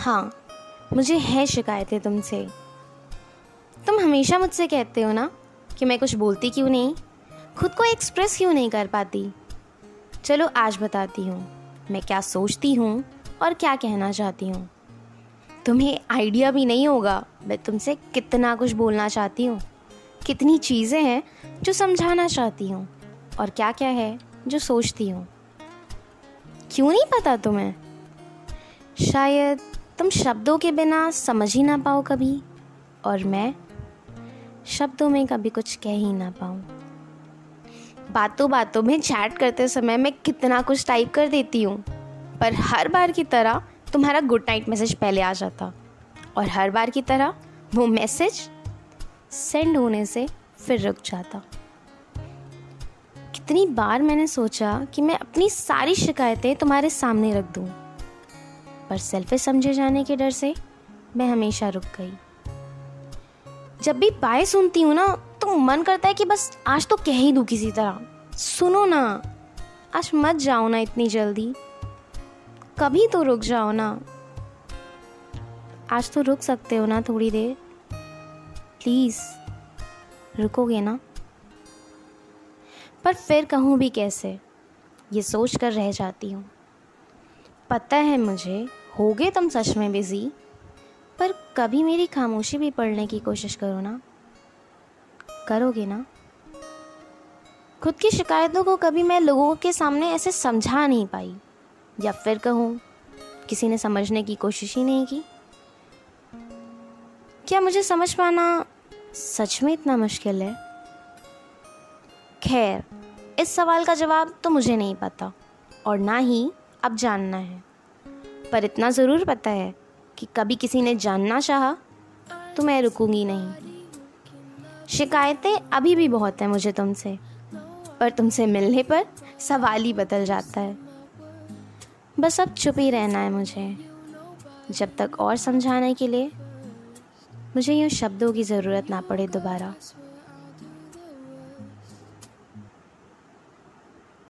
हाँ मुझे है शिकायतें तुमसे। तुम हमेशा मुझसे कहते हो ना कि मैं कुछ बोलती क्यों नहीं? खुद को एक्सप्रेस क्यों नहीं कर पाती? चलो, आज बताती हूँ, मैं क्या सोचती हूँ और क्या कहना चाहती हूँ। तुम्हें आइडिया भी नहीं होगा, मैं तुमसे कितना कुछ बोलना चाहती हूँ। कितनी चीज़ें हैं जो समझाना चाहती हूँ और क्या क्या है जो सोचती हूँ। क्यों नहीं पता तुम्हें? शायद तुम शब्दों के बिना समझ ही ना पाओ कभी। और मैं शब्दों में कभी कुछ कह ही ना पाऊँ। बातों बातों में चैट करते समय मैं कितना कुछ टाइप कर देती हूँ। पर हर बार की तरह तुम्हारा गुड नाइट मैसेज पहले आ जाता। और हर बार की तरह वो मैसेज सेंड होने से फिर रुक जाता। कितनी बार मैंने सोचा कि मैं अपनी सारी शिकायतें तुम्हारे सामने रख दूँ, पर सेल्फिश समझे जाने के डर से मैं हमेशा रुक गई। जब भी बाय सुनती हूँ ना तो मन करता है कि बस आज तो कह ही दूँ किसी तरह। सुनो ना, आज मत जाओ ना इतनी जल्दी। कभी तो रुक जाओ ना। आज तो रुक सकते हो ना थोड़ी देर। प्लीज़, रुकोगे ना। पर फिर कहूँ भी कैसे? ये सोच कर रह जाती हूँ। पता है मुझे होगे तुम सच में बिज़ी पर कभी मेरी खामोशी भी पढ़ने की कोशिश करो ना। करोगे ना? खुद की शिकायतों को कभी मैं लोगों के सामने ऐसे समझा नहीं पाई। या फिर कहूँ, किसी ने समझने की कोशिश ही नहीं की? क्या मुझे समझ पाना सच में इतना मुश्किल है? खैर, इस सवाल का जवाब तो मुझे नहीं पता, और ना ही अब जानना है। पर इतना ज़रूर पता है कि कभी किसी ने जानना चाहा तो मैं रुकूँगी नहीं। शिकायतें अभी भी बहुत हैं मुझे तुमसे पर तुमसे मिलने पर सवाल ही बदल जाता है। बस अब चुप ही रहना है मुझे, जब तक और समझाने के लिए। मुझे यूँ शब्दों की ज़रूरत ना पड़े दोबारा।